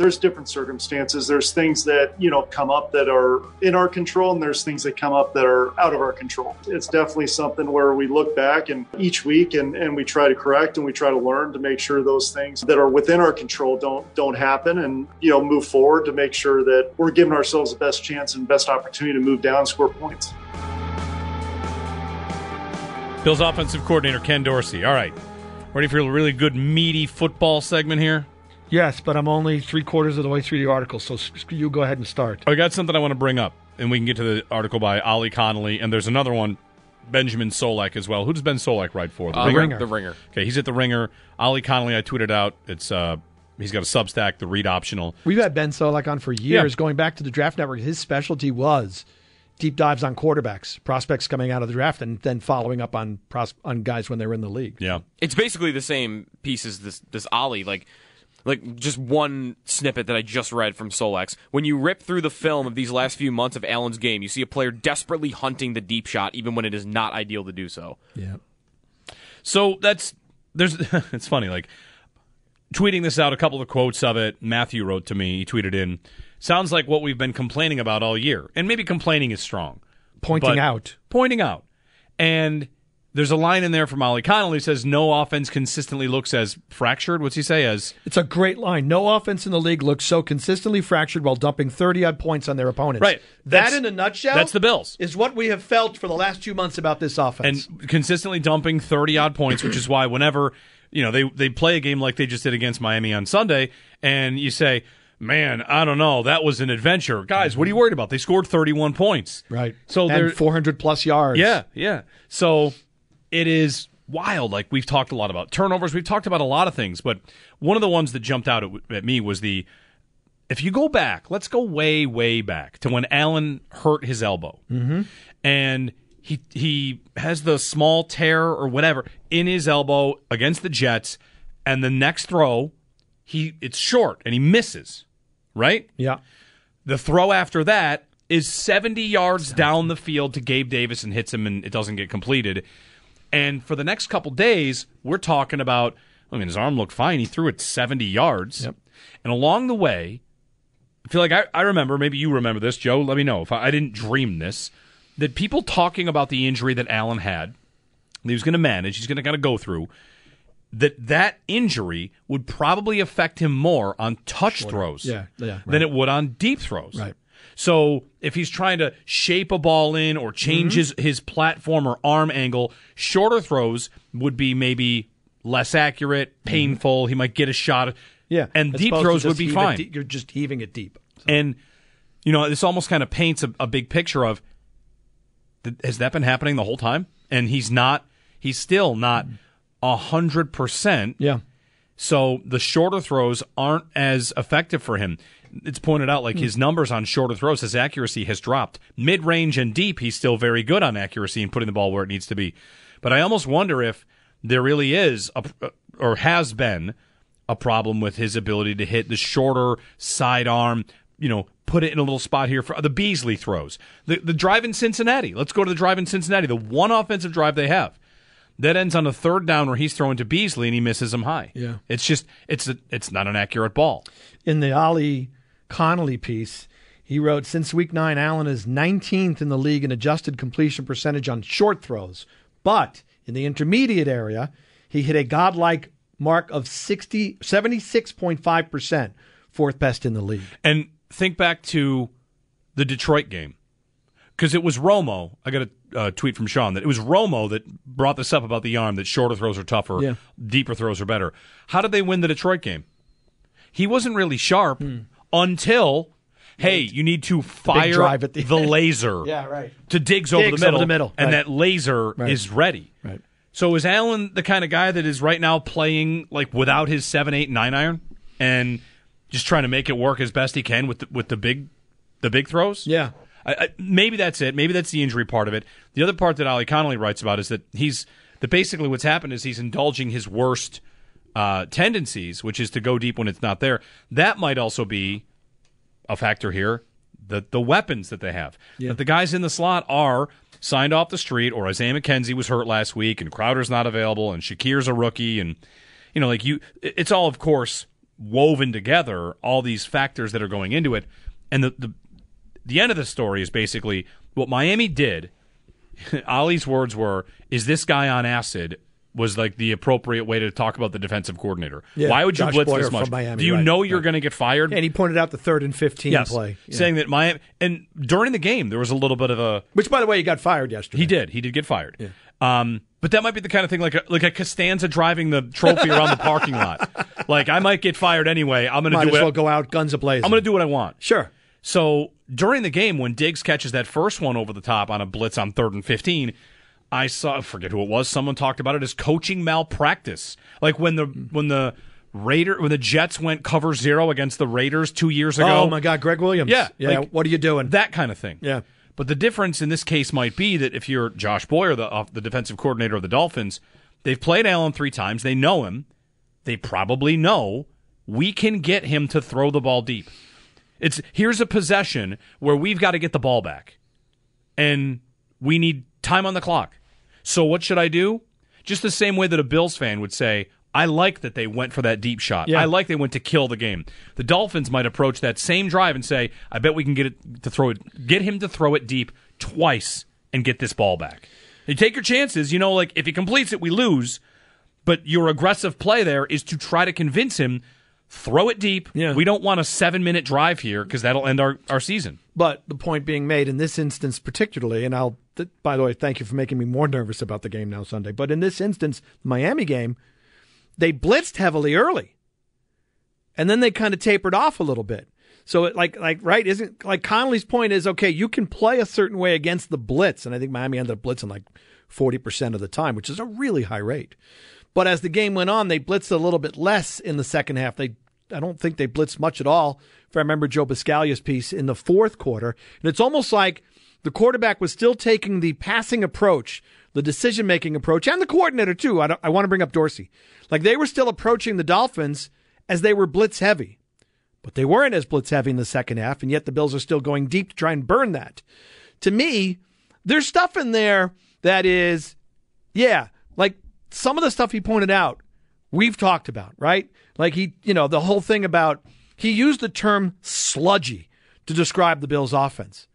there's different circumstances. There's things that, you know, come up that are in our control and there's things that come up that are out of our control. It's definitely something where we look back and each week and, and we try to correct and we try to learn to make sure those things that are within our control don't don't happen and, you know, move forward to make sure that we're giving ourselves the best chance and best opportunity to move down and score points. Bill's offensive coordinator Ken Dorsey. All right. Ready for a really good meaty football segment here? Yes, but I'm only three quarters of the way through the article, so you go ahead and start. I got something I want to bring up, and we can get to the article by Ollie Connolly, and there's another one, Benjamin Solak as well. Who does Ben Solak write for? The, uh, ringer? the Ringer. Okay, he's at the Ringer. Ollie Connolly, I tweeted out. It's uh, he's got a Substack, the Read Optional. We've had Ben Solak on for years, yeah. going back to the Draft Network. His specialty was deep dives on quarterbacks, prospects coming out of the draft, and then following up on pros- on guys when they were in the league. Yeah, it's basically the same piece as this this Ollie. Like like just one snippet that I just read from Solak's. When you rip through the film of these last few months of Allen's game, you see a player desperately hunting the deep shot, even when it is not ideal to do so. Yeah. So that's there's it's funny like tweeting this out. A couple of quotes of it. Matthew wrote to me. He tweeted in. Sounds like what we've been complaining about all year, and maybe complaining is strong. Pointing out. Pointing out, and there's a line in there from Ollie Connolly says no offense consistently looks as fractured. What's he say? As it's a great line. No offense in the league looks so consistently fractured while dumping 30 odd points on their opponents. Right. That in a nutshell. That's the Bills. Is what we have felt for the last two months about this offense. And consistently dumping 30 odd points, which is why whenever you know they they play a game like they just did against Miami on Sunday, and you say. Man, I don't know. That was an adventure, guys. What are you worried about? They scored thirty-one points, right? So they're four hundred plus yards. Yeah, yeah. So it is wild. Like we've talked a lot about turnovers, we've talked about a lot of things, but one of the ones that jumped out at, at me was the if you go back, let's go way, way back to when Allen hurt his elbow, mm-hmm. and he he has the small tear or whatever in his elbow against the Jets, and the next throw, he it's short and he misses, right? Yeah. The throw after that is 70 yards down the field to Gabe Davis and hits him, and it doesn't get completed. And for the next couple days, we're talking about. I mean, his arm looked fine. He threw it 70 yards. Yep. And along the way, I feel like I, I remember, maybe you remember this, Joe. Let me know if I, I didn't dream this. That people talking about the injury that Allen had, he was going to manage, he's going to kind of go through, that that injury would probably affect him more on touch Shorter. throws yeah, yeah, right. than it would on deep throws. Right. So if he's trying to shape a ball in or change mm-hmm. his, his platform or arm angle, shorter throws would be maybe less accurate, mm-hmm. painful. Mm-hmm. He might get a shot. Yeah. And deep throws would be fine. you're just heaving it deep. So. And, you know, this almost kind of paints a, a big picture of has that been happening the whole time? And he's not, he's still not a hundred percent. Yeah. So the shorter throws aren't as effective for him it's pointed out like hmm. his numbers on shorter throws, his accuracy has dropped. Mid range and deep, he's still very good on accuracy and putting the ball where it needs to be. But I almost wonder if there really is a, uh, or has been a problem with his ability to hit the shorter sidearm, you know, put it in a little spot here for uh, the Beasley throws. The the drive in Cincinnati. Let's go to the drive in Cincinnati. The one offensive drive they have. That ends on a third down where he's throwing to Beasley and he misses him high. Yeah. It's just it's a, it's not an accurate ball. In the Ollie Connolly piece, he wrote Since week nine, Allen is 19th in the league in adjusted completion percentage on short throws. But in the intermediate area, he hit a godlike mark of 60, 76.5%, fourth best in the league. And think back to the Detroit game. Because it was Romo. I got a uh, tweet from Sean that it was Romo that brought this up about the arm that shorter throws are tougher, yeah. deeper throws are better. How did they win the Detroit game? He wasn't really sharp. Hmm until hey, you need to fire the, the laser. yeah, right. To digs, over the middle, over the middle and right. that laser right. is ready. Right. So is Allen the kind of guy that is right now playing like without his seven, eight, nine iron? and just trying to make it work as best he can with the, with the big the big throws. Yeah. I, I, maybe that's it. Maybe that's the injury part of it. The other part that Ollie Connolly writes about is that he's that basically what's happened is he's indulging his worst uh, tendencies, which is to go deep when it's not there. That might also be a factor here. The the weapons that they have. Yeah. That the guys in the slot are signed off the street, or Isaiah McKenzie was hurt last week, and Crowder's not available, and Shakir's a rookie, and you know, like you, it's all of course woven together. All these factors that are going into it, and the the the end of the story is basically what Miami did. Ollie's words were, "Is this guy on acid?" Was like the appropriate way to talk about the defensive coordinator. Yeah, Why would you Josh blitz Boyer this much? Miami, Do you right, know you're right. going to get fired? And he pointed out the third and 15 yes, play. Yeah. saying that Miami and during the game there was a little bit of a Which, by the way, he got fired yesterday. he did he did get fired. Um, but that might be the kind of thing like a, like a Costanza driving the trophy around the parking lot. Like I might get fired anyway. I'm going to Might do as what well go out guns ablazing. I'm going to do what I want. Sure. So during the game, when Diggs catches that first one over the top on a blitz on third and 15, I saw, I forget who it was, someone talked about it as coaching malpractice. Like when the, when the Raider, when the Jets went cover zero against the Raiders two years ago. Oh, my God. Gregg Williams. Yeah, Yeah. like- what are you doing? That kind of thing. Yeah. But the difference in this case might be that if you're Josh Boyer, the, uh, the defensive coordinator of the Dolphins, they've played Allen three times. They know him. They probably know we can get him to throw the ball deep. It's here's a possession where we've got to get the ball back, and we need time on the clock. So what should I do? Just the same way that a Bills fan would say, I like that they went for that deep shot. Yeah. I like they went to kill the game. The Dolphins might approach that same drive and say, I bet we can get it to throw it get him to throw it deep twice and get this ball back. You take your chances, you know, like if he completes it, we lose. But your aggressive play there is to try to convince him, throw it deep. Yeah. We don't want a seven minute drive here because that'll end our, our season. But the point being made in this instance, particularly, and I'll, by the way, thank you for making me more nervous about the game now Sunday. But in this instance, the Miami game, they blitzed heavily early, and then they kind of tapered off a little bit. So, it, like, like, right? Isn't like Connolly's point is okay. You can play a certain way against the blitz, and I think Miami ended up blitzing like forty percent of the time, which is a really high rate. But as the game went on, they blitzed a little bit less in the second half. They I don't think they blitzed much at all. If I remember Joe Buscaglia's piece in the fourth quarter, and it's almost like the quarterback was still taking the passing approach, the decision making approach, and the coordinator too. I, I want to bring up Dorsey. Like they were still approaching the Dolphins as they were blitz heavy, but they weren't as blitz heavy in the second half, and yet the Bills are still going deep to try and burn that. To me, there's stuff in there that is, yeah, like some of the stuff he pointed out, we've talked about, right? Like he, you know, the whole thing about he used the term sludgy to describe the Bills' offense,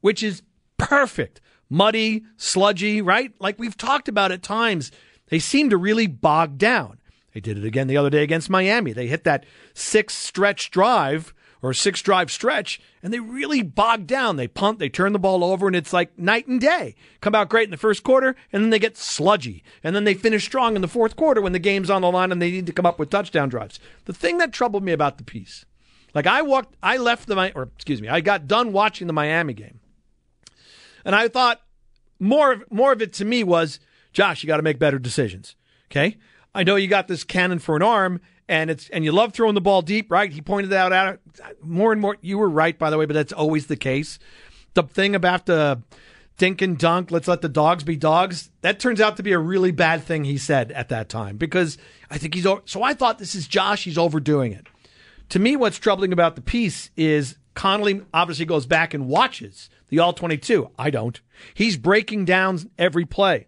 which is perfect. Muddy, sludgy, right? Like we've talked about at times, they seem to really bog down. They did it again the other day against Miami. They hit that six stretch drive or six drive stretch, and they really bogged down. They punt, they turn the ball over, and it's like night and day. Come out great in the first quarter, and then they get sludgy. And then they finish strong in the fourth quarter when the game's on the line and they need to come up with touchdown drives. The thing that troubled me about the piece, like I walked, I left the, or excuse me, I got done watching the Miami game, and I thought more of, more of it to me was, Josh, you got to make better decisions. Okay, I know you got this cannon for an arm, and it's and you love throwing the ball deep, right? He pointed that out at it more and more. You were right, by the way, but that's always the case. The thing about the dink and dunk, let's let the dogs be dogs. That turns out to be a really bad thing he said at that time because I think he's. So I thought this is Josh. He's overdoing it. To me, what's troubling about the piece is Connolly obviously goes back and watches the All 22. I don't. He's breaking down every play.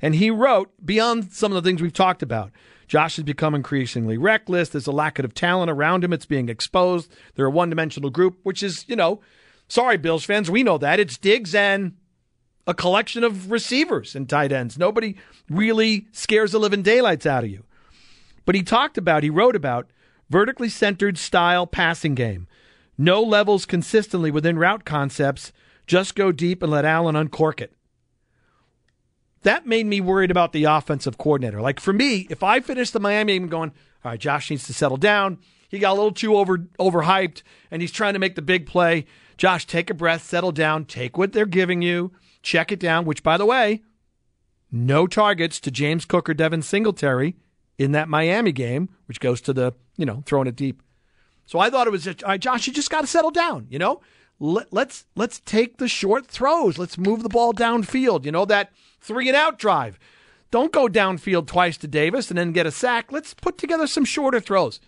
And he wrote, beyond some of the things we've talked about, Josh has become increasingly reckless. There's a lack of talent around him. It's being exposed. They're a one dimensional group, which is, you know, sorry, Bills fans, we know that. It's Diggs and a collection of receivers and tight ends. Nobody really scares the living daylights out of you. But he talked about, he wrote about vertically centered style passing game. No levels consistently within route concepts. Just go deep and let Allen uncork it. That made me worried about the offensive coordinator. Like for me, if I finish the Miami game going, all right, Josh needs to settle down. He got a little too over overhyped and he's trying to make the big play. Josh, take a breath, settle down, take what they're giving you, check it down, which by the way, no targets to James Cook or Devin Singletary in that Miami game, which goes to the, you know, throwing it deep. So I thought it was, all right, Josh, you just got to settle down. You know, Let, let's let's take the short throws. Let's move the ball downfield. You know that three and out drive. Don't go downfield twice to Davis and then get a sack. Let's put together some shorter throws.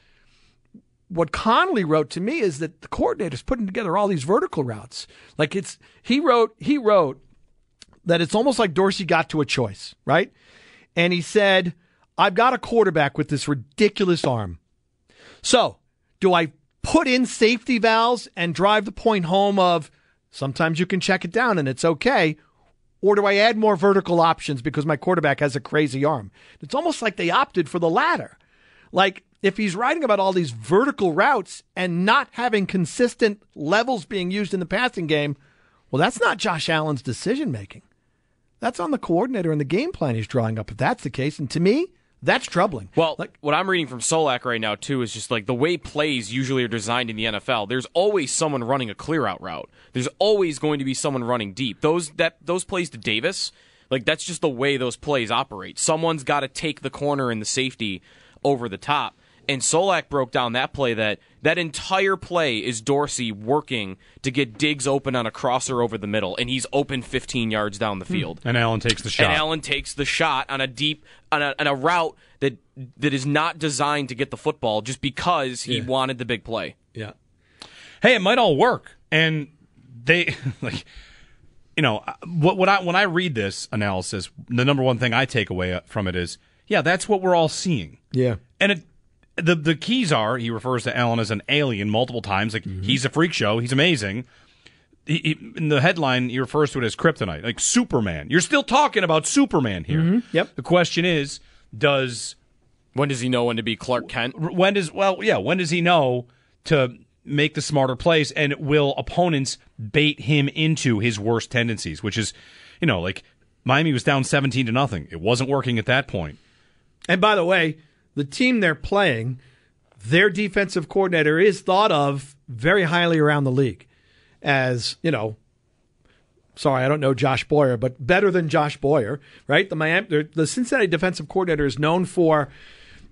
What Connolly wrote to me is that the coordinator's putting together all these vertical routes. Like it's he wrote he wrote that it's almost like Dorsey got to a choice, right? And he said, I've got a quarterback with this ridiculous arm. So, do I put in safety valves and drive the point home of sometimes you can check it down and it's okay? Or do I add more vertical options because my quarterback has a crazy arm? It's almost like they opted for the latter. Like, if he's writing about all these vertical routes and not having consistent levels being used in the passing game, well, that's not Josh Allen's decision making. That's on the coordinator and the game plan he's drawing up, if that's the case. And to me, that's troubling. Well, like, what I'm reading from Solak right now too is just like the way plays usually are designed in the NFL. There's always someone running a clear out route. There's always going to be someone running deep. Those that those plays to Davis, like that's just the way those plays operate. Someone's got to take the corner and the safety over the top. And Solak broke down that play that that entire play is Dorsey working to get Diggs open on a crosser over the middle, and he's open 15 yards down the hmm. field. And Allen takes the shot. And Allen takes the shot on a deep on a, on a route that that is not designed to get the football, just because he Yeah. wanted the big play. yeah. hey, it might all work. And they like, you know, uh, what what I when I read this analysis, the number one thing I take away from it is, yeah, that's what we're all seeing. Yeah. And it, the the keys are he refers to Allen as an alien multiple times. Like mm-hmm. he's a freak show. He's amazing. He, he, in the headline, he refers to it as kryptonite, like Superman. You're still talking about Superman here. Mm-hmm. Yep. The question is, does When does he know when to be Clark Kent? when does well yeah when does he know to make the smarter plays and will opponents bait him into his worst tendencies which is you know like miami was down 17 to nothing it wasn't working at that point. point And by the way, the team they're playing, their defensive coordinator is thought of very highly around the league as, you know, sorry, I don't know Josh Boyer, but better than Josh Boyer, right? The Miami the Cincinnati defensive coordinator is known for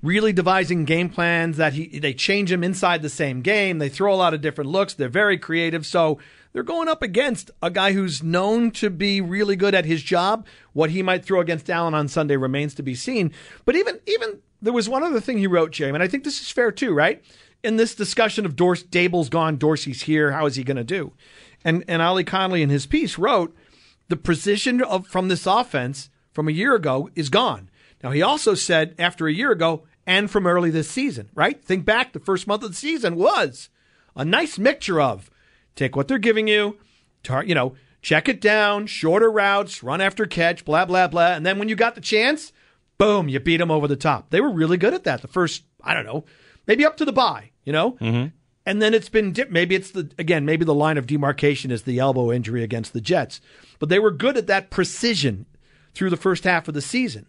really devising game plans that he they change them inside the same game. They throw a lot of different looks. They're very creative. So they're going up against a guy who's known to be really good at his job. What he might throw against Allen on Sunday remains to be seen. But even even there was one other thing he wrote, Jay, and I think this is fair too, right? In this discussion of Daboll's gone, Dorsey's here. How is he going to do? And and Ollie Connolly in his piece wrote the precision of from this offense from a year ago is gone. Now he also said after a year ago and from early this season, right? Think back, the first month of the season was a nice mixture of take what they're giving you, tar- you know, check it down, shorter routes, run after catch, blah blah blah, and then when you got the chance, boom, you beat them over the top. They were really good at that. The first, I don't know, maybe up to the bye, you know. Mm-hmm. And then it's been dip- maybe it's the again maybe the line of demarcation is the elbow injury against the Jets, but they were good at that precision through the first half of the season.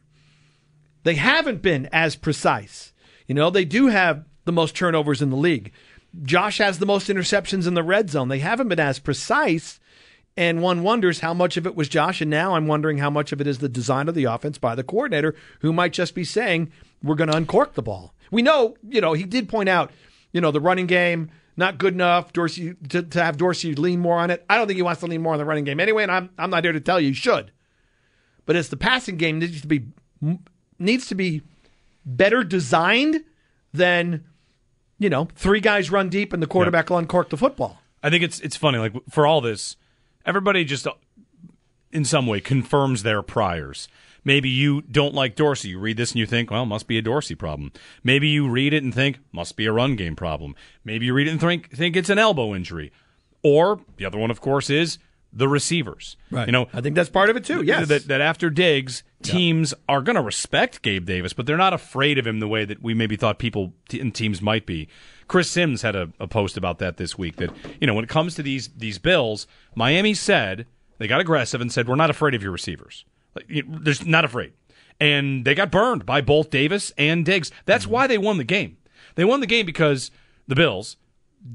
They haven't been as precise. You know, they do have the most turnovers in the league. Josh has the most interceptions in the red zone. They haven't been as precise, and one wonders how much of it was Josh. And now I'm wondering how much of it is the design of the offense by the coordinator, who might just be saying, we're going to uncork the ball. We know, you know, he did point out, you know, the running game, not good enough. Dorsey to, to have Dorsey lean more on it. I don't think he wants to lean more on the running game anyway, and I'm I'm not here to tell you he should. But it's the passing game needs to be needs to be better designed than you know three guys run deep and the quarterback will uncork the football. i think it's it's funny like for all this everybody just uh, in some way confirms their priors. Maybe you don't like dorsey. You read this and you think well must be a dorsey problem. Maybe you read it and think must be a run game problem. Maybe you read it and think think it's an elbow injury. Or the other one of course is the receivers. You know I think that's part of it too. Yes, that, that after Diggs, teams are going to respect Gabe Davis, but they're not afraid of him the way that we maybe thought people t- in teams might be. Chris Sims had a, a post about that this week. That you know, when it comes to these these Bills, Miami said they got aggressive and said we're not afraid of your receivers. Like, you, there's not afraid, and they got burned by both Davis and Diggs. That's mm-hmm. why they won the game. They won the game because the Bills,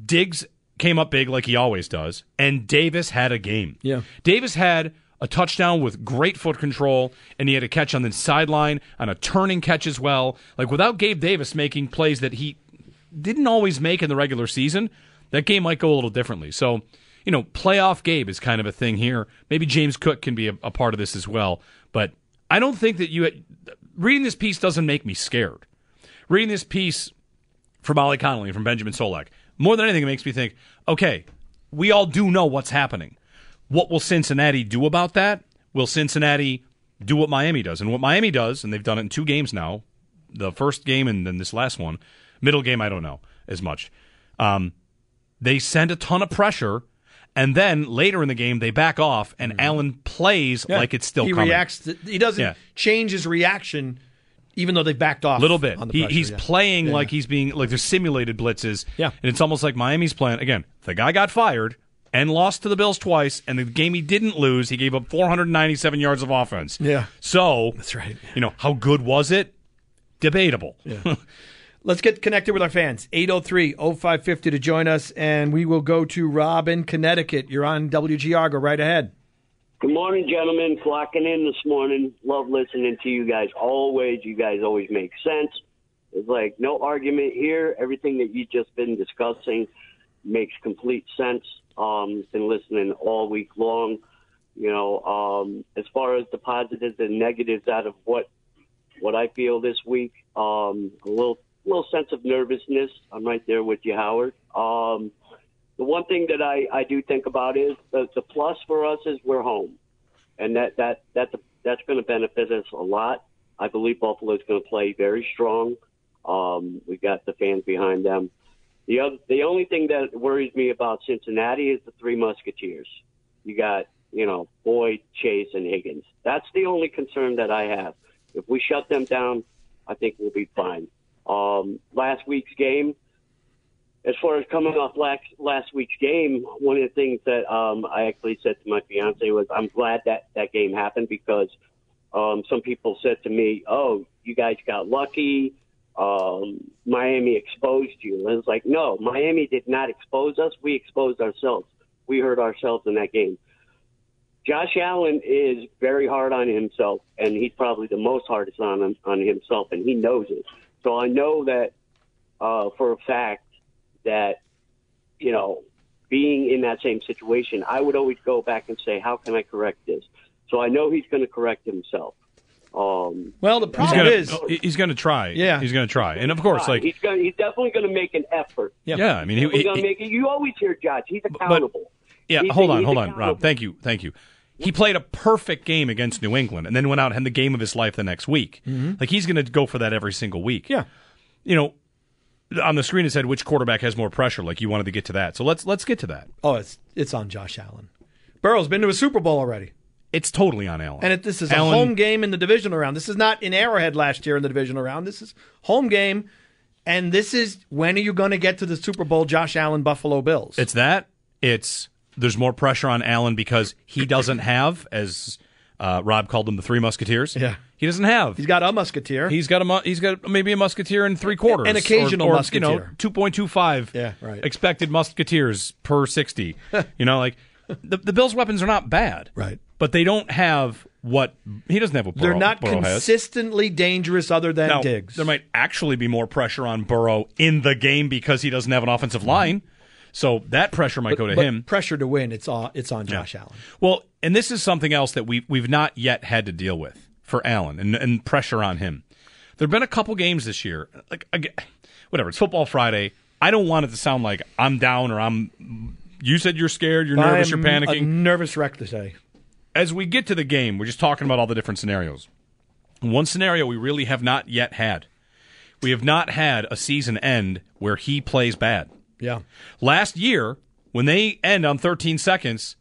Diggs came up big like he always does, and Davis had a game. Yeah. Davis had a touchdown with great foot control, and he had a catch on the sideline on a turning catch as well. Like without Gabe Davis making plays that he didn't always make in the regular season, that game might go a little differently. So, you know, playoff Gabe is kind of a thing here. Maybe James Cook can be a, a part of this as well. But I don't think that you reading this piece doesn't make me scared. Reading this piece from Ollie Connolly and from Benjamin Solak, more than anything, it makes me think, okay, we all do know what's happening. What will Cincinnati do about that? Will Cincinnati do what Miami does? And what Miami does, and they've done it in two games now, the first game and then this last one, middle game, I don't know as much. Um, they send a ton of pressure, and then later in the game they back off, and Allen plays Yeah. like it's still he coming. reacts. To, he doesn't Yeah. change his reaction, even though they backed off A little bit. On the He, pressure, he's yeah. playing Yeah. like he's being like they're simulated blitzes. Yeah. and it's almost like Miami's playing again. The guy got fired and lost to the Bills twice, and the game he didn't lose, he gave up 497 yards of offense. Yeah. So That's right. You know how good was it? Debatable. Let's get connected with our fans. 803-0550 to join us, and we will go to Rob in Connecticut. You're on WGR. Go right ahead. Good morning, gentlemen. Flocking in this morning. Love listening to you guys. Always, you guys always make sense. It's like no argument here. Everything that you've just been discussing makes complete sense. Um, been listening all week long. You know, um, as far as the positives and negatives out of what what I feel this week, um, a little little sense of nervousness. I'm right there with you, Howard. Um, the one thing that I, I do think about is the, the plus for us is we're home, and that that that's that's going to benefit us a lot. I believe Buffalo is going to play very strong. Um, we got the fans behind them. The other, the only thing that worries me about Cincinnati is the three Musketeers. You got you know Boyd, Chase, and Higgins. That's the only concern that I have. If we shut them down, I think we'll be fine. Um, last week's game, as far as coming off last last week's game, one of the things that um, I actually said to my fiance was, "I'm glad that that game happened because um, some people said to me, "Oh, you guys got lucky. Um, Miami exposed you." And it's like, no, Miami did not expose us. We exposed ourselves. We hurt ourselves in that game. Josh Allen is very hard on himself, and he's probably the most hardest on on himself, and he knows it. So I know that uh, for a fact that you know being in that same situation, I would always go back and say, "How can I correct this?" So I know he's going to correct himself. Um, Well, the He's problem gonna, is, he's going to try. Yeah. he's going to try, and of course, like he's going, he's definitely going to make an effort. Yeah. yeah, I mean, he, He's he- going to make it. You always hear Josh. He's accountable. Yeah, He's- hold on, hold on. Rob. Thank you, thank you. He played a perfect game against New England, and then went out and had the game of his life the next week. Like he's going to go for that every single week. Mm-hmm. yeah, You know, on the screen it said which quarterback has more pressure. Like you wanted to get to that, so let's let's get to that. oh, it's it's on Josh Allen. Burrow's been to a Super Bowl already, It's totally on Allen. and it, this is a home game in the divisional round. This is not in Arrowhead last year in the divisional round. This is home game, and this is when are you going to get to the Super Bowl? Josh Allen, Buffalo Bills. It's that. It's there's more pressure on Allen because he doesn't have, as uh, Rob called them, the three musketeers. Yeah. he doesn't have. He's got a musketeer. He's got a mu- he's got maybe a musketeer and three quarters, An occasional or, or, musketeer. You know, two point two five. Yeah, right. Expected musketeers per sixty. you know, like the the Bills' weapons are not bad, Right. But they don't have what he doesn't have. What They're not Burrow has. consistently dangerous, other than Now, Diggs. there might actually be more pressure on Burrow in the game because he doesn't have an offensive line. So that pressure might go to but him. pressure to win. It's on. It's on Josh Allen. Well, and this is something else that we we've not yet had to deal with for Allen and, and pressure on him. There've been a couple games this year, like whatever. It's Football Friday. I don't want it to sound like I'm down or I'm. You said you're scared, you're nervous, you're I'm A panicking. nervous wreck to say. As we get to the game, we're just talking about all the different scenarios. One scenario we really have not yet had. We have not had a season end where he plays bad. Yeah. Last year, when they end on 13 seconds,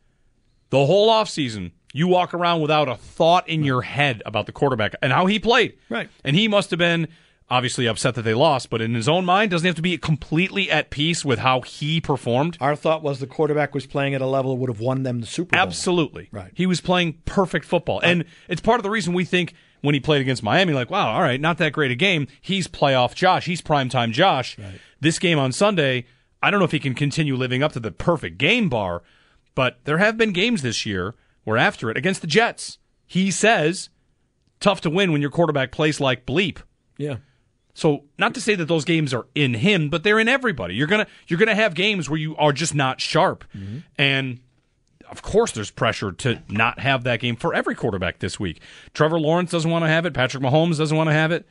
the whole offseason, you walk around without a thought in your head about the quarterback and how he played. Right. And he must have been obviously upset that they lost, but in his own mind, doesn't he have to be completely at peace with how he performed? Our thought was the quarterback was playing at a level that would have won them the Super Bowl. Absolutely. Right. He was playing perfect football. And it's part of the reason we think when he played against Miami, like, wow, all right, not that great a game. He's playoff Josh. He's primetime Josh. This game on Sunday, I don't know if he can continue living up to the perfect game bar, but there have been games this year where after it, against the Jets, he says, tough to win when your quarterback plays like bleep. Yeah. So not to say that those games are in him, but they're in everybody. You're gonna you're gonna have games where you are just not sharp, mm-hmm. and of course there's pressure to not have that game for every quarterback this week. Trevor Lawrence doesn't want to have it. Patrick Mahomes doesn't want to have it.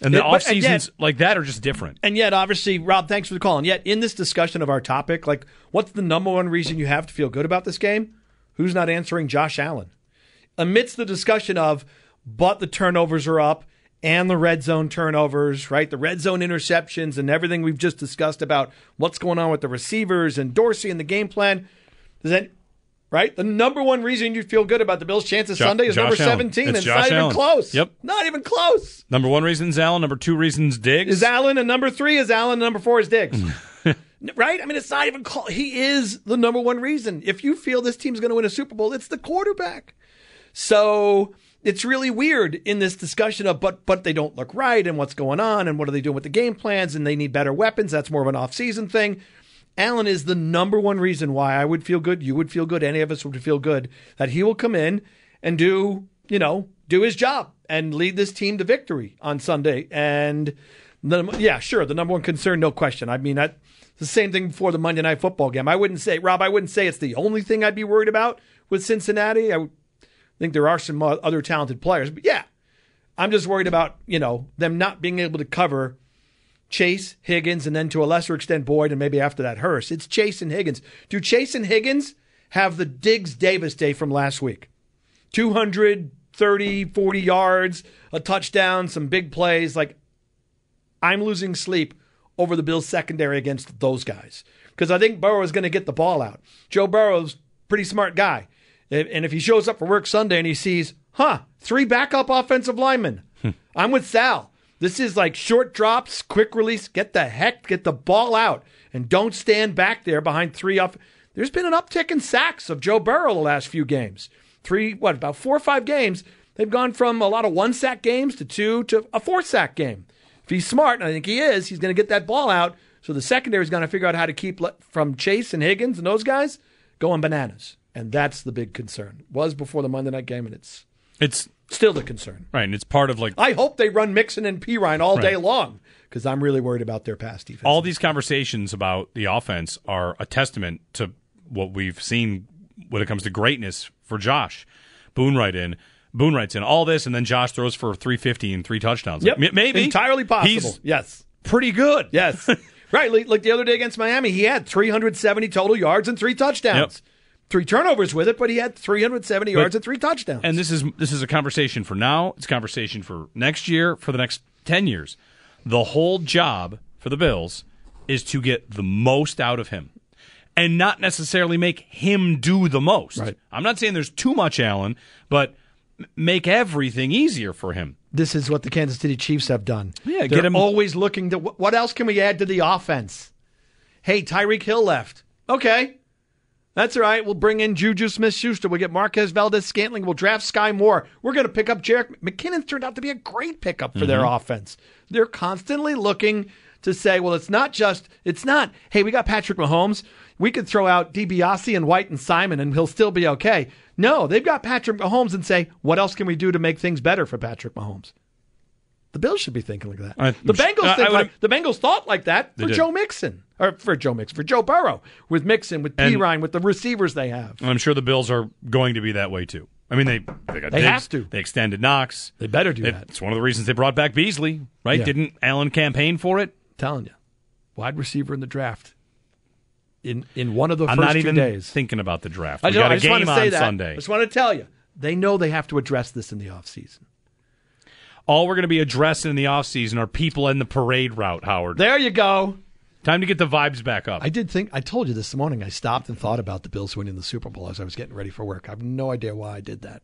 And the but- off seasons yet- like that are just different. And yet, obviously, Rob, thanks for the call. And yet, in this discussion of our topic, like, what's the number one reason you have to feel good about this game? Who's not answering Josh Allen? Amidst the discussion of, but the turnovers are up and the red zone turnovers, right? The red zone interceptions and everything we've just discussed about what's going on with the receivers and Dorsey and the game plan. Does that, right? The number one reason you feel good about the Bills' chances Jo- Sunday is Josh number Allen. 17. It's not even Allen. close. Yep. Not even close. Number one reason's Allen. Number two reason's Diggs. Is Allen and number three is Allen and number four is Diggs. Mm. right? I mean, it's not even call. He is the number one reason. If you feel this team's going to win a Super Bowl, it's the quarterback. So it's really weird in this discussion of but but they don't look right and what's going on and what are they doing with the game plans and they need better weapons. That's more of an off-season thing. Allen is the number one reason why I would feel good. You would feel good. Any of us would feel good that he will come in and do you know do his job and lead this team to victory on Sunday. And the, yeah, sure, the number one concern, no question. I mean, the same thing before the Monday Night Football game. I wouldn't say, Rob, I wouldn't say it's the only thing I'd be worried about with Cincinnati. I think there are some other talented players, but yeah, I'm just worried about you know them not being able to cover Chase, Higgins, and then to a lesser extent Boyd, and maybe after that Hurst. It's Chase and Higgins. Do Chase and Higgins have the Diggs Davis day from last week? 230, 40 yards, a touchdown, some big plays. Like, I'm losing sleep over the Bills secondary against those guys because I think Burrow is going to get the ball out. Joe Burrow's pretty smart guy. And if he shows up for work Sunday and he sees, huh, three backup offensive linemen, hmm. I'm with Sal. This is like short drops, quick release. Get the heck, get the ball out, and don't stand back there behind three up. There's been an uptick in sacks of Joe Burrow the last few games. Three, what, about four or five games. They've gone from a lot of one sack games to two to a four sack game. If he's smart, and I think he is, he's going to get that ball out. So the secondary is going to figure out how to keep from Chase and Higgins and those guys going bananas. And that's the big concern. Was before the Monday night game, and it's It's still the concern. right, and it's part of like I hope they run Mixon and Perine all day long because I'm really worried about their pass defense. all these conversations about the offense are a testament to what we've seen when it comes to greatness for Josh. Boone right in. Boone writes in all this, and then Josh throws for 350 and three touchdowns. Yep. Maybe. entirely possible. He's yes, pretty good. yes, right. Like, like the other day against Miami, he had 370 total yards and three touchdowns. Three turnovers with it, but he had 370 yards and three touchdowns. And this is this is a conversation for now. It's a conversation for next year, for the next ten years. The whole job for the Bills is to get the most out of him, and not necessarily make him do the most. Right. I'm not saying there's too much Allen, but make everything easier for him. this is what the Kansas City Chiefs have done. Yeah, They're get him- always looking to what else can we add to the offense? Hey, Tyreek Hill left. Okay. That's all right. We'll bring in Juju Smith Schuster. We'll get Marquez Valdes Scantling. We'll draft Sky Moore. We're going to pick up Jerick McKinnon. Turned out to be a great pickup for their mm-hmm. offense. They're constantly looking to say, well, it's not just, it's not, hey, we got Patrick Mahomes. We could throw out DiBiase and White and Simon and he'll still be okay. No, they've got Patrick Mahomes and say, what else can we do to make things better for Patrick Mahomes? The Bills should be thinking like that. I- the Bengals I- I like the Bengals thought like that for. Joe Mixon or for Joe Mixon for Joe Burrow with Mixon with Perine with the receivers they have. I'm sure the Bills are going to be that way too. I mean, they they got They Diggs, have to. They extended Knox. They better do They- that. It's one of the reasons they brought back Beasley, right? Yeah. Didn't Allen campaign for it? telling you, wide receiver in the draft in in one of the I'm first not two even days. thinking about the draft. I, We know, got a I just game on that. Sunday. I just want to tell you, they know they have to address this in the offseason. All we're going to be addressing in the offseason are people in the parade route, Howard. There you go. Time to get the vibes back up. I did think I told you this morning. I stopped and thought about the Bills winning the Super Bowl as I was getting ready for work. I have no idea why I did that.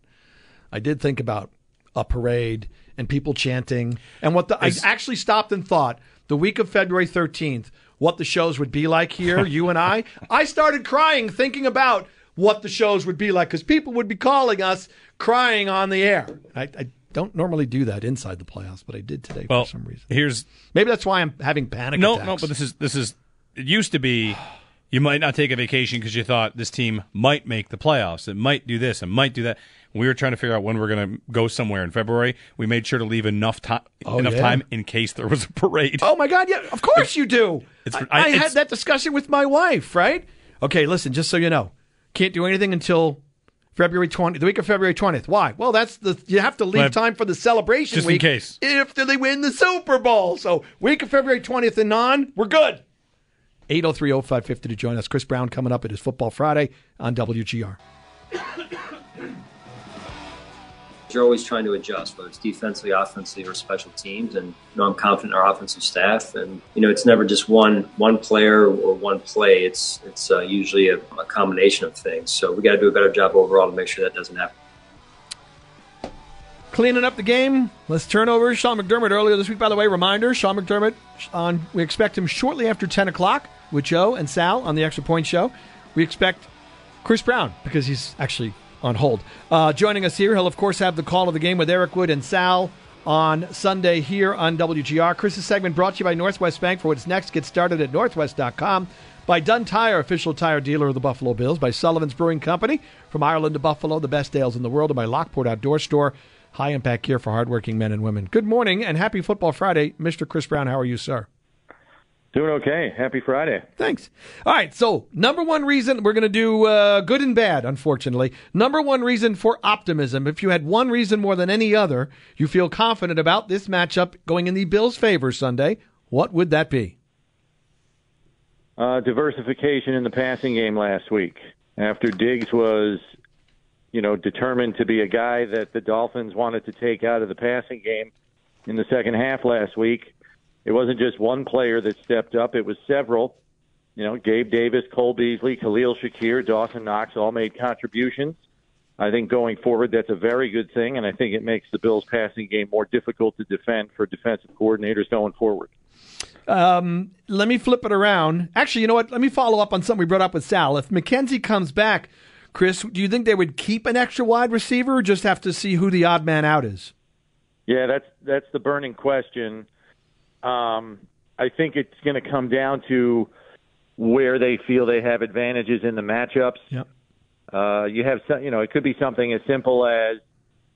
I did think about a parade and people chanting and what the Is- I actually stopped and thought the week of February 13th what the shows would be like here, you and I. I started crying thinking about what the shows would be like because people would be calling us crying on the air. I, I don't normally do that inside the playoffs, but I did today well, for some reason. here's Maybe that's why I'm having panic no, attacks. no, no, but this is this is. It used to be, You might not take a vacation because you thought this team might make the playoffs. It might do this. It might do that. We were trying to figure out when we are going to go somewhere in February. We made sure to leave enough time, Oh, enough yeah. time in case there was a parade. Oh my God! Yeah, of course you do. It's- I, I- I had that discussion with my wife. Right? Okay. Listen, just so you know, can't do anything until February twenty, the week of February twentieth. Why? Well, that's the you have to leave time for the celebration just in week case. if they win the Super Bowl. So week of February twentieth and on, we're good. 803-0550 to join us. Chris Brown coming up It is Football Friday on WGR. You're always trying to adjust, whether it's defensively, offensively, or special teams. And you know, I'm confident in our offensive staff. And you know, it's never just one one player or one play. It's it's uh, usually a, a combination of things. So we got to do a better job overall to make sure that doesn't happen. Cleaning up the game. Let's turn over Sean McDermott earlier this week. By the way, reminder: Sean McDermott on. We expect him shortly after ten o'clock with Joe and Sal on the Extra Point Show. We expect Chris Brown because he's actually on hold. Uh, joining us here, he'll of course have the call of the game with Eric Wood and Sal on Sunday here on WGR. Chris's segment brought to you by Northwest Bank. For what's next, get started at northwest.com. By Dunn Tire, official tire dealer of the Buffalo Bills. By Sullivan's Brewing Company, from Ireland to Buffalo, the best ales in the world. And by Lockport Outdoor Store, high impact gear for hardworking men and women. Good morning and happy Football Friday, Mr. Chris Brown. How are you, sir? Doing okay. Happy Friday. Thanks. All right. So, number one reason we're going to do uh, good and bad, unfortunately. Number one reason for optimism. If you had one reason more than any other, you feel confident about this matchup going in the Bills' favor Sunday, what would that be? Uh, diversification in the passing game last week. After Diggs was, you know, determined to be a guy that the Dolphins wanted to take out of the passing game in the second half last week, it wasn't just one player that stepped up, it was several. You know, Gabe Davis, Cole Beasley, Khalil Shakir, Dawson Knox all made contributions. I think going forward, that's a very good thing, and I think it makes the Bills' passing game more difficult to defend for defensive coordinators going forward. Um, let me flip it around. Actually, you know what? Let me follow up on something we brought up with Sal. If McKenzie comes back, Chris, do you think they would keep an extra wide receiver or just have to see who the odd man out is? Yeah, that's that's the burning question. Um, I think it's going to come down to where they feel they have advantages in the matchups. Yep. Uh, you have, some, you know, it could be something as simple as,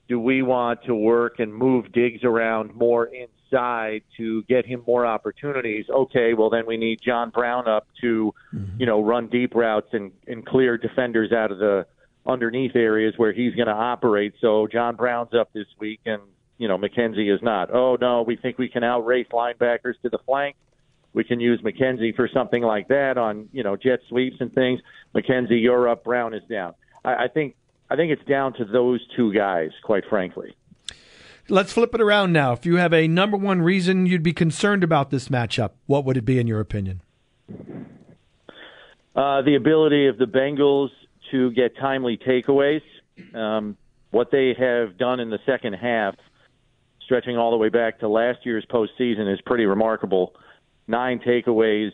do we want to work and move Diggs around more inside to get him more opportunities? Okay, well then we need John Brown up to, you know, run deep routes and, and clear defenders out of the underneath areas where he's going to operate. So John Brown's up this week and you know McKenzie is not. Oh no, we think we can outrace linebackers to the flank. We can use McKenzie for something like that on you know jet sweeps and things. McKenzie, you're up. Brown is down. I, I think I think it's down to those two guys, quite frankly. Let's flip it around now. If you have a number one reason you'd be concerned about this matchup, what would it be in your opinion? Uh, the ability of the Bengals to get timely takeaways. Um, what they have done in the second half, stretching all the way back to last year's postseason, is pretty remarkable. Nine takeaways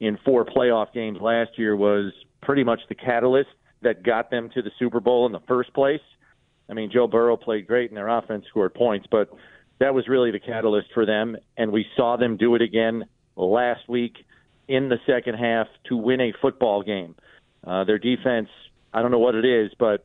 in four playoff games last year was pretty much the catalyst that got them to the Super Bowl in the first place. I mean, Joe Burrow played great and their offense scored points, but that was really the catalyst for them. And we saw them do it again last week in the second half to win a football game. Uh, their defense, I don't know what it is, but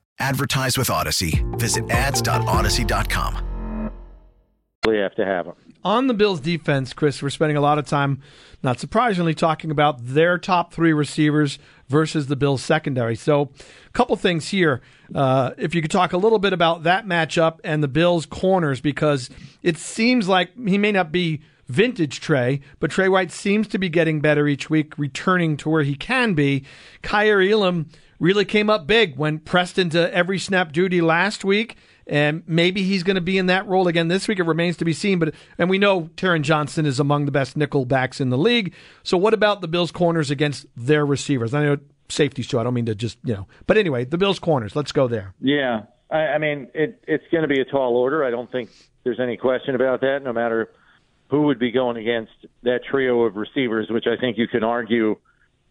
Advertise with Audacy. Visit ads.audacy.com. We have to have them. On the Bills defense, Chris, we're spending a lot of time, not surprisingly, talking about their top three receivers versus the Bills secondary. So, a couple things here. Uh, if you could talk a little bit about that matchup and the Bills corners, because it seems like he may not be vintage Trey, but Trey White seems to be getting better each week, returning to where he can be. Kaiir Elam really came up big when pressed into every snap duty last week and maybe he's going to be in that role again this week. It remains to be seen. But and we know Taron Johnson is among the best nickel backs in the league. So what about the Bills' corners against their receivers? I know safeties too. I don't mean to just you know, but anyway, the Bills corners. Let's go there. Yeah, I, I mean it, it's going to be a tall order. I don't think there's any question about that. No matter who would be going against that trio of receivers, which I think you can argue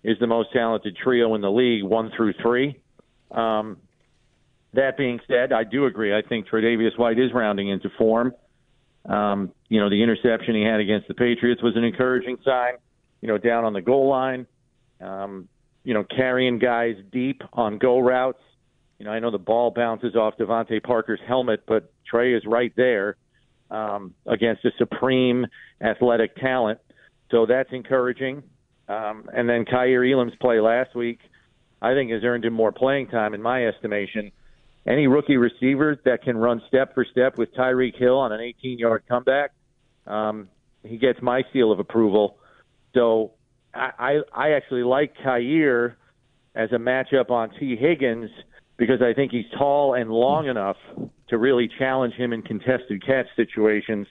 is the most talented trio in the league, one through three. Um, that being said, I do agree. I think Tre'Davious White is rounding into form. Um, you know, the interception he had against the Patriots was an encouraging sign. You know, down on the goal line, um, you know, carrying guys deep on go routes. You know, I know the ball bounces off DeVante Parker's helmet, but Trey is right there um, against a supreme athletic talent. So that's encouraging. Um, and then Kaiir Elam's play last week, I think, has earned him more playing time in my estimation any rookie receiver that can run step for step with Tyreek Hill on an 18 yard comeback, um, he gets my seal of approval. So I, I, I actually like Kaiir as a matchup on Tee Higgins because I think he's tall and long enough to really challenge him in contested catch situations.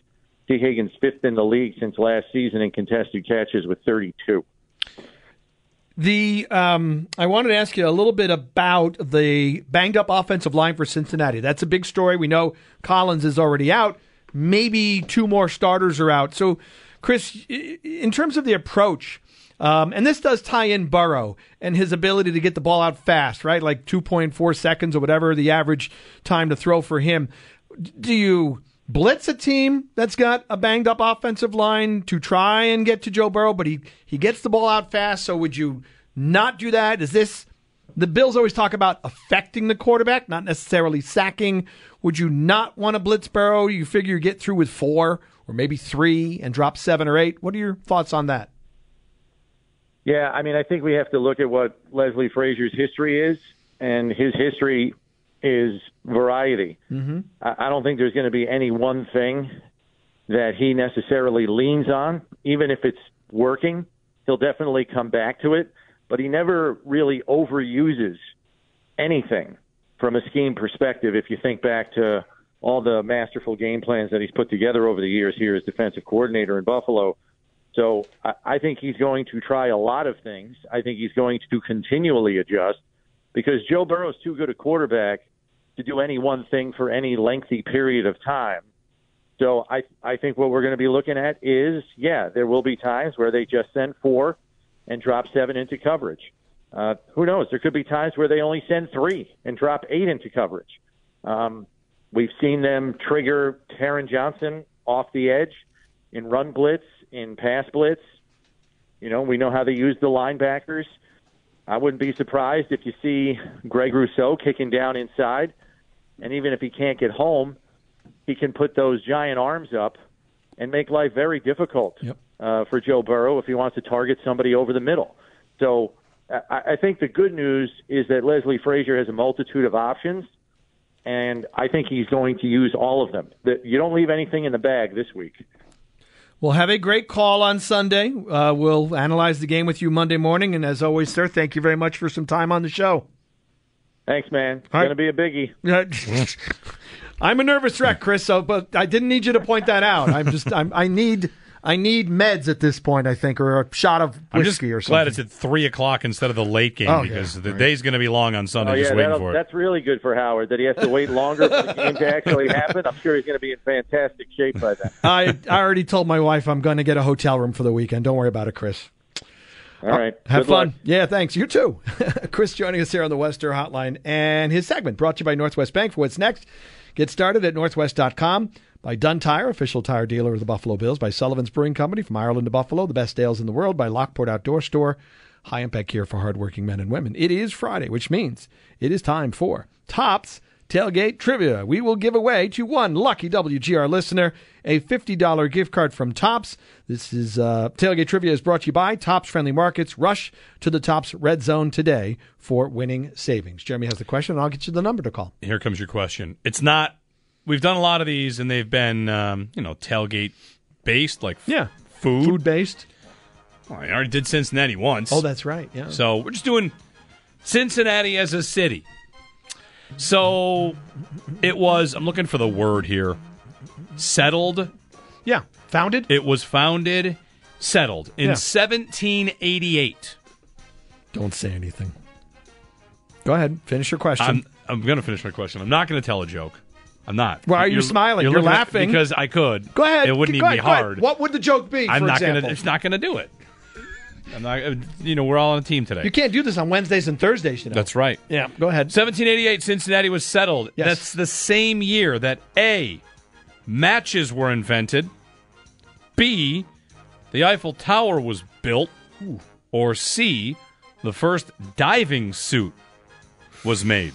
Tee Higgins fifth in the league since last season in contested catches with 32. The um, I wanted to ask you a little bit about the banged up offensive line for Cincinnati. That's a big story. We know Collins is already out. Maybe two more starters are out. So, Chris, in terms of the approach, um, and this does tie in Burrow and his ability to get the ball out fast, right? Like 2.4 seconds or whatever the average time to throw for him. Do you blitz a team that's got a banged up offensive line to try and get to Joe Burrow, but he, he gets the ball out fast. So would you not do that? Is this the Bills always talk about affecting the quarterback, not necessarily sacking? Would you not want to blitz Burrow? You figure you get through with four or maybe three and drop seven or eight. What are your thoughts on that? Yeah, I mean, I think we have to look at what Leslie Frazier's history is, and his history is variety. Mm-hmm. I, I don't think there's going to be any one thing that he necessarily leans on, even if it's working. He'll definitely come back to it, but he never really overuses anything from a scheme perspective. If you think back to all the masterful game plans that he's put together over the years here as defensive coordinator in Buffalo. So I, I think he's going to try a lot of things. I think he's going to continually adjust because Joe Burrow's too good a quarterback to do any one thing for any lengthy period of time. So I I think what we're going to be looking at is yeah, there will be times where they just send four and drop seven into coverage. Uh, who knows? There could be times where they only send three and drop eight into coverage. Um, we've seen them trigger Taron Johnson off the edge in run blitz, in pass blitz. You know, we know how they use the linebackers. I wouldn't be surprised if you see Greg Rousseau kicking down inside and even if he can't get home, he can put those giant arms up and make life very difficult yep. uh, for Joe Burrow if he wants to target somebody over the middle. So I, I think the good news is that Leslie Frazier has a multitude of options, and I think he's going to use all of them. That you don't leave anything in the bag this week. We'll have a great call on Sunday. Uh, we'll analyze the game with you Monday morning. And as always, sir, thank you very much for some time on the show. Thanks, man. It's going to be a biggie. I'm a nervous wreck, Chris. So, but I didn't need you to point that out. I'm just, I'm, I need, I need meds at this point. I think, or a shot of whiskey I'm just or something. glad it's at three o'clock instead of the late game Oh, because yeah, the right. day's going to be long on Sunday. Oh yeah, just waiting for it. that's really good for Howard that he has to wait longer for the game to actually happen. I'm sure he's going to be in fantastic shape by then. I, I already told my wife I'm going to get a hotel room for the weekend. Don't worry about it, Chris. All right, uh, Have Good fun. luck. Yeah, thanks. You too. Chris joining us here on the Wester Hotline and his segment brought to you by Northwest Bank for what's next. Get started at northwest.com by Dunn Tire, official tire dealer of the Buffalo Bills, by Sullivan's Brewing Company from Ireland to Buffalo, the best ales in the world, by Lockport Outdoor Store, high impact gear for hardworking men and women. It is Friday, which means it is time for Tops Tailgate Trivia. We will give away to one lucky WGR listener a $50 gift card from Tops. This is uh, Tailgate Trivia is brought to you by Tops Friendly Markets. Rush to the Tops Red Zone today for winning savings. Jeremy has the question, and I'll get you the number to call. Here comes your question. It's not. We've done a lot of these, and they've been, um, you know, tailgate based, like Yeah. food. Food based. Well, I already did Cincinnati once. Oh, that's right. Yeah. So we're just doing Cincinnati as a city. So it was, I'm looking for the word here, settled. Yeah. Founded? It was founded, settled in Yeah. 1788. Don't say anything. Go ahead. Finish your question. I'm, I'm going to finish my question. I'm not going to tell a joke. I'm not. Why are you smiling? You're at- laughing. because I could. go ahead. It wouldn't even be ahead, ahead. hard. What would the joke be? I'm not example? going to. It's not going to do it. I'm not. uh, You know, we're all on a team today. You can't do this on Wednesdays and Thursdays. You know. That's right. yeah. Go ahead. 1788, Cincinnati was settled. Yes. That's the same year that A, matches were invented, B, the Eiffel Tower was built, or C, the first diving suit was made.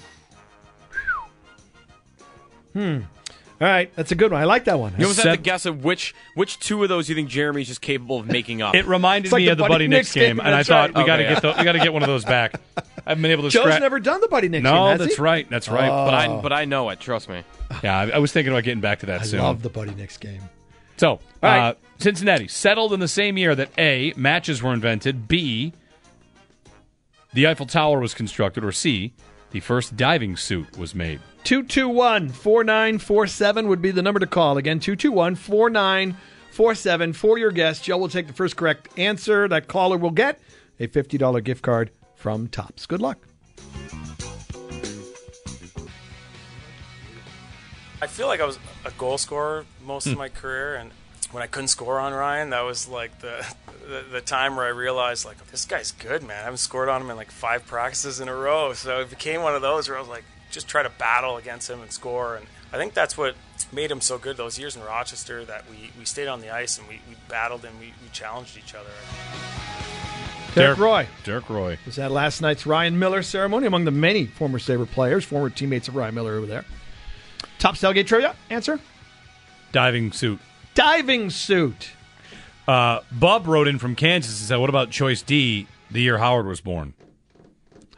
All right, that's a good one. I like that one. You almost have to guess of which which two of those you think Jeremy's just capable of making up. It reminded like me the of the Buddy Buddy Nix Nix game, game, and I thought right. we got to Okay, get the, we got to get one of those back. I haven't been able to. Joe's scratch. never done the Buddy Nix game. No, has that's he? right. That's right. but I but I know it. Trust me. yeah, I, I was thinking about getting back to that I soon. love the Buddy Nix game. So, right. uh, Cincinnati settled in the same year that A, matches were invented, B, the Eiffel Tower was constructed, or C, the first diving suit was made. 221 4947 would be the number to call. Again, 221 4947 for your guest. Joe will take the first correct answer. That caller will get a $50 gift card from Tops. Good luck. I feel like I was a goal scorer most of my career, and when I couldn't score on Ryan, that was like the, the the time where I realized like this guy's good, man. I haven't scored on him in like five practices in a row, so it became one of those where I was like, just try to battle against him and score. And I think that's what made him so good those years in Rochester that we, we stayed on the ice and we, we battled and we, we challenged each other. Derek Roy. Derek Roy. was at last night's Ryan Miller ceremony among the many former Sabre players, former teammates of Ryan Miller over there. Top Tailgate trivia answer Diving suit. diving suit. Uh, Bub wrote in from Kansas and said, What about choice D, the year Howard was born?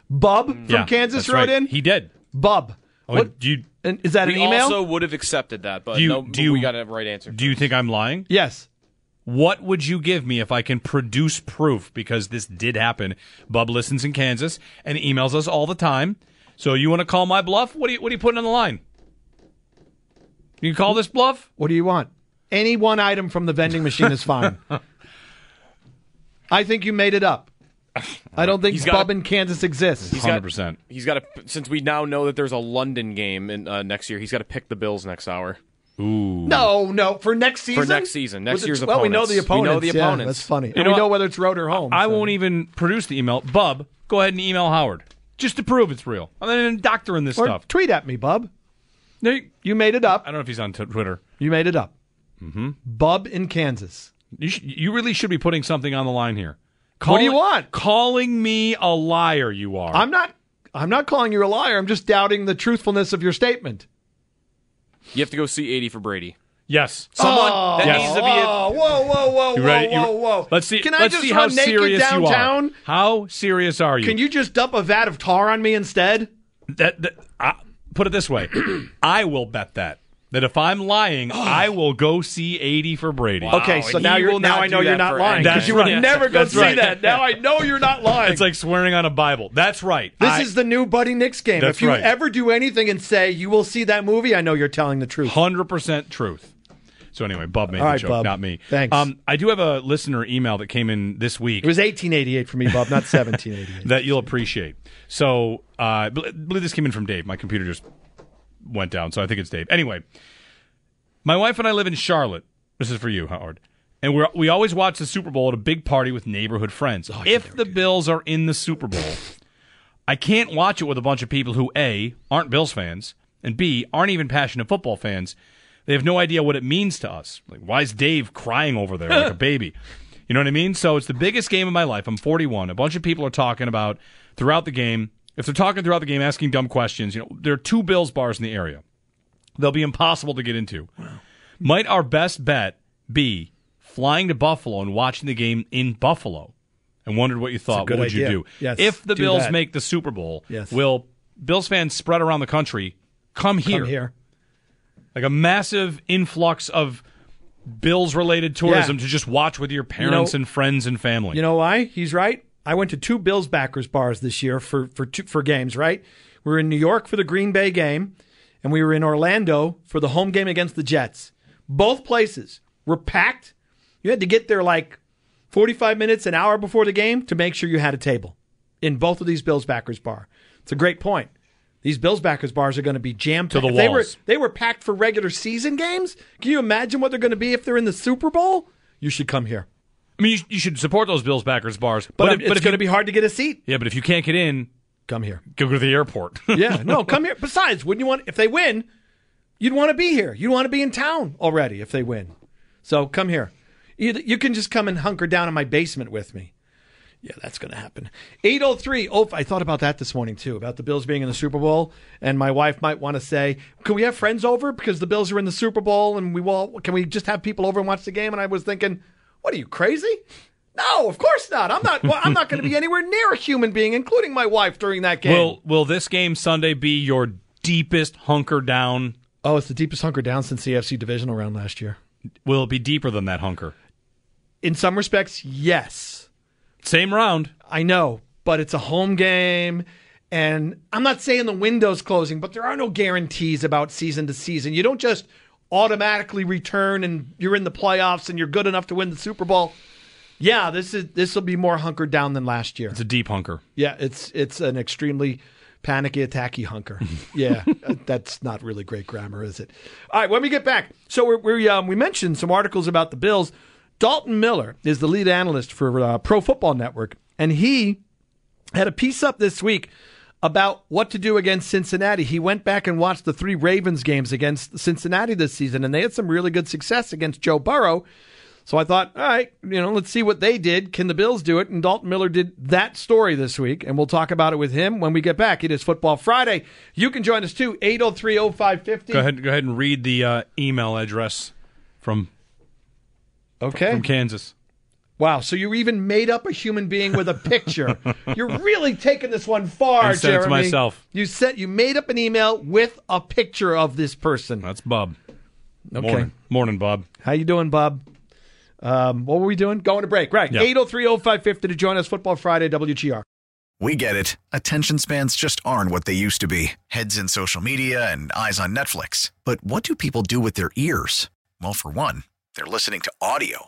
Bub from Yeah, Kansas wrote right. in. He did. Bub. Oh, What- Do you, and is that an email? also would have accepted that, but Do you- no, do you- we got a right answer. do you think I'm lying? yes. What would you give me if I can produce proof? Because this did happen. Bub listens in Kansas and emails us all the time. So you want to call my bluff? What are you, what are you putting on the line? You can call this bluff? What do you want? Any one item from the vending machine is fine. I think you made it up. I don't think He's Bub a- in Kansas exists. He's got- 100%. He's got to since we now know that there's a London game in uh, next year. He's got to pick the Bills next hour. Ooh. No, no, for next season. For next season, next With the- year's well, we know the opponents. We know opponents. the yeah, opponents. that's funny. You and know we know whether it's road or home. I so. won't even produce the email. Bub, go ahead and email Howard just to prove it's real. I'm not even doctoring this Or stuff. tweet at me, Bub. No, you- You made it up. I don't know if he's on t- Twitter. You made it up. Mm-hmm. Bub in Kansas. You, sh- you really should be putting something on the line here. What do you want? Calling me a liar, you are. I'm not. I'm not calling you a liar. I'm just doubting the truthfulness of your statement. You have to go see 80 for Brady. yes. Someone Oh, that Yes. needs to be. A, Oh, whoa, whoa, whoa, You whoa, ready? You- whoa, whoa. Let's see. Can I let's just see run how naked serious downtown? you are. How serious are you? Can you just dump a vat of tar on me instead? That, that I, put it this way. I will bet that that if I'm lying, I will go see 80 for Brady. Okay, so and now you're now I know you're not lying because you would That's right. never go That's see right. that. Now I know you're not lying. It's like swearing on a Bible. That's right. this I- is the new Buddy Nix game. If you right. ever do anything and say you will see that movie, I know you're telling the truth. Hundred percent truth. So anyway, Bub made All the right, joke, Bub. not me. Thanks. Um, I do have a listener email that came in this week It was 1888 for me, Bob, not 1788. that you'll appreciate. So uh, I believe this came in from Dave. My computer just went down, so I think it's Dave. Anyway, my wife and I live in Charlotte. This is for you, Howard. And we we always watch the Super Bowl at a big party with neighborhood friends. if the Bills are in the Super Bowl, I can't watch it with a bunch of people who A aren't Bills fans and B aren't even passionate football fans. They have no idea what it means to us. Like, why is Dave crying over there like a baby? You know what I mean? So it's the biggest game of my life. I'm 41. A bunch of people are talking about throughout the game. If they're talking throughout the game, asking dumb questions, you know, there are two Bills bars in the area. They'll be impossible to get into. Might our best bet be flying to Buffalo and watching the game in Buffalo? And wondered what you thought. What would idea. you do? Yes, if the do Bills that. make the Super Bowl, Yes. will Bills fans spread around the country come here? Come here. Like a massive influx of Bills related tourism Yeah. to just watch with your parents know- and friends and family. You know why? He's right. I went to two Bills backers bars this year for for two, for games. Right, we were in New York for the Green Bay game, and we were in Orlando for the home game against the Jets. Both places were packed. You had to get there like forty five minutes, an hour before the game to make sure you had a table. in both of these Bills backers bar. It's a great point. These Bills backers bars are going to be jammed To the They were walls. they were packed for regular season games. Can you imagine what they're going to be if they're in the Super Bowl? You should come here. I mean, you, you should support those Bills backers bars. But, if, it's but if going to be hard to get a seat. yeah, but if you can't get in, Come here. go to the airport. Yeah, no, come here. Besides, wouldn't you want if they win, you'd want to be here. You'd want to be in town already if they win. So come here. You, you can just come and hunker down in my basement with me. Yeah, that's going to happen. 803. Oh, oh I thought about that this morning too, about the Bills being in the Super Bowl. And my wife might want to say, Can we have friends over because the Bills are in the Super Bowl and we will, can we just have people over and watch the game? And I was thinking, What are you, crazy? No, of course not. I'm not. Well, I'm not going to be anywhere near a human being, including my wife, during that game. will will this game Sunday be your deepest hunker down? Oh, it's the deepest hunker down since the AFC divisional round last year. Will it be deeper than that hunker? In some respects, yes. Same round. I know, but it's a home game. And I'm not saying the window's closing, but there are no guarantees about season to season. You don't just automatically return and you're in the playoffs and you're good enough to win the Super Bowl. Yeah, this is this will be more hunkered down than last year. It's a deep hunker. Yeah, it's it's an extremely panicky, attacky hunker. Yeah, uh, that's not really great grammar, is it? All right, when we get back, so we're, we um, we mentioned some articles about the Bills. Dalton Miller is the lead analyst for uh, Pro Football Network, and he had a piece up this week about what to do against Cincinnati. He went back and watched the three Ravens games against Cincinnati this season, and they had some really good success against Joe Burrow. So I thought, all right, you know, let's see what they did. Can the Bills do it? And Dalton Miller did that story this week, and we'll talk about it with him when we get back. It is Football Friday. You can join us too, 8030550. Go ahead. Go ahead and read the uh, email address from Okay. from Kansas. Wow, so you even made up a human being with a picture. You're really taking this one far, I said it to Jeremy. myself. You said you made up an email with a picture of this person. That's Bob. Okay. Morning, morning, Bob. How you doing, Bob? Um, what were we doing? Going to break. Right. Yeah. 8030550 to join us Football Friday WGR. We get it. Attention spans just aren't what they used to be heads in social media and eyes on Netflix. But what do people do with their ears? Well, for one, they're listening to audio.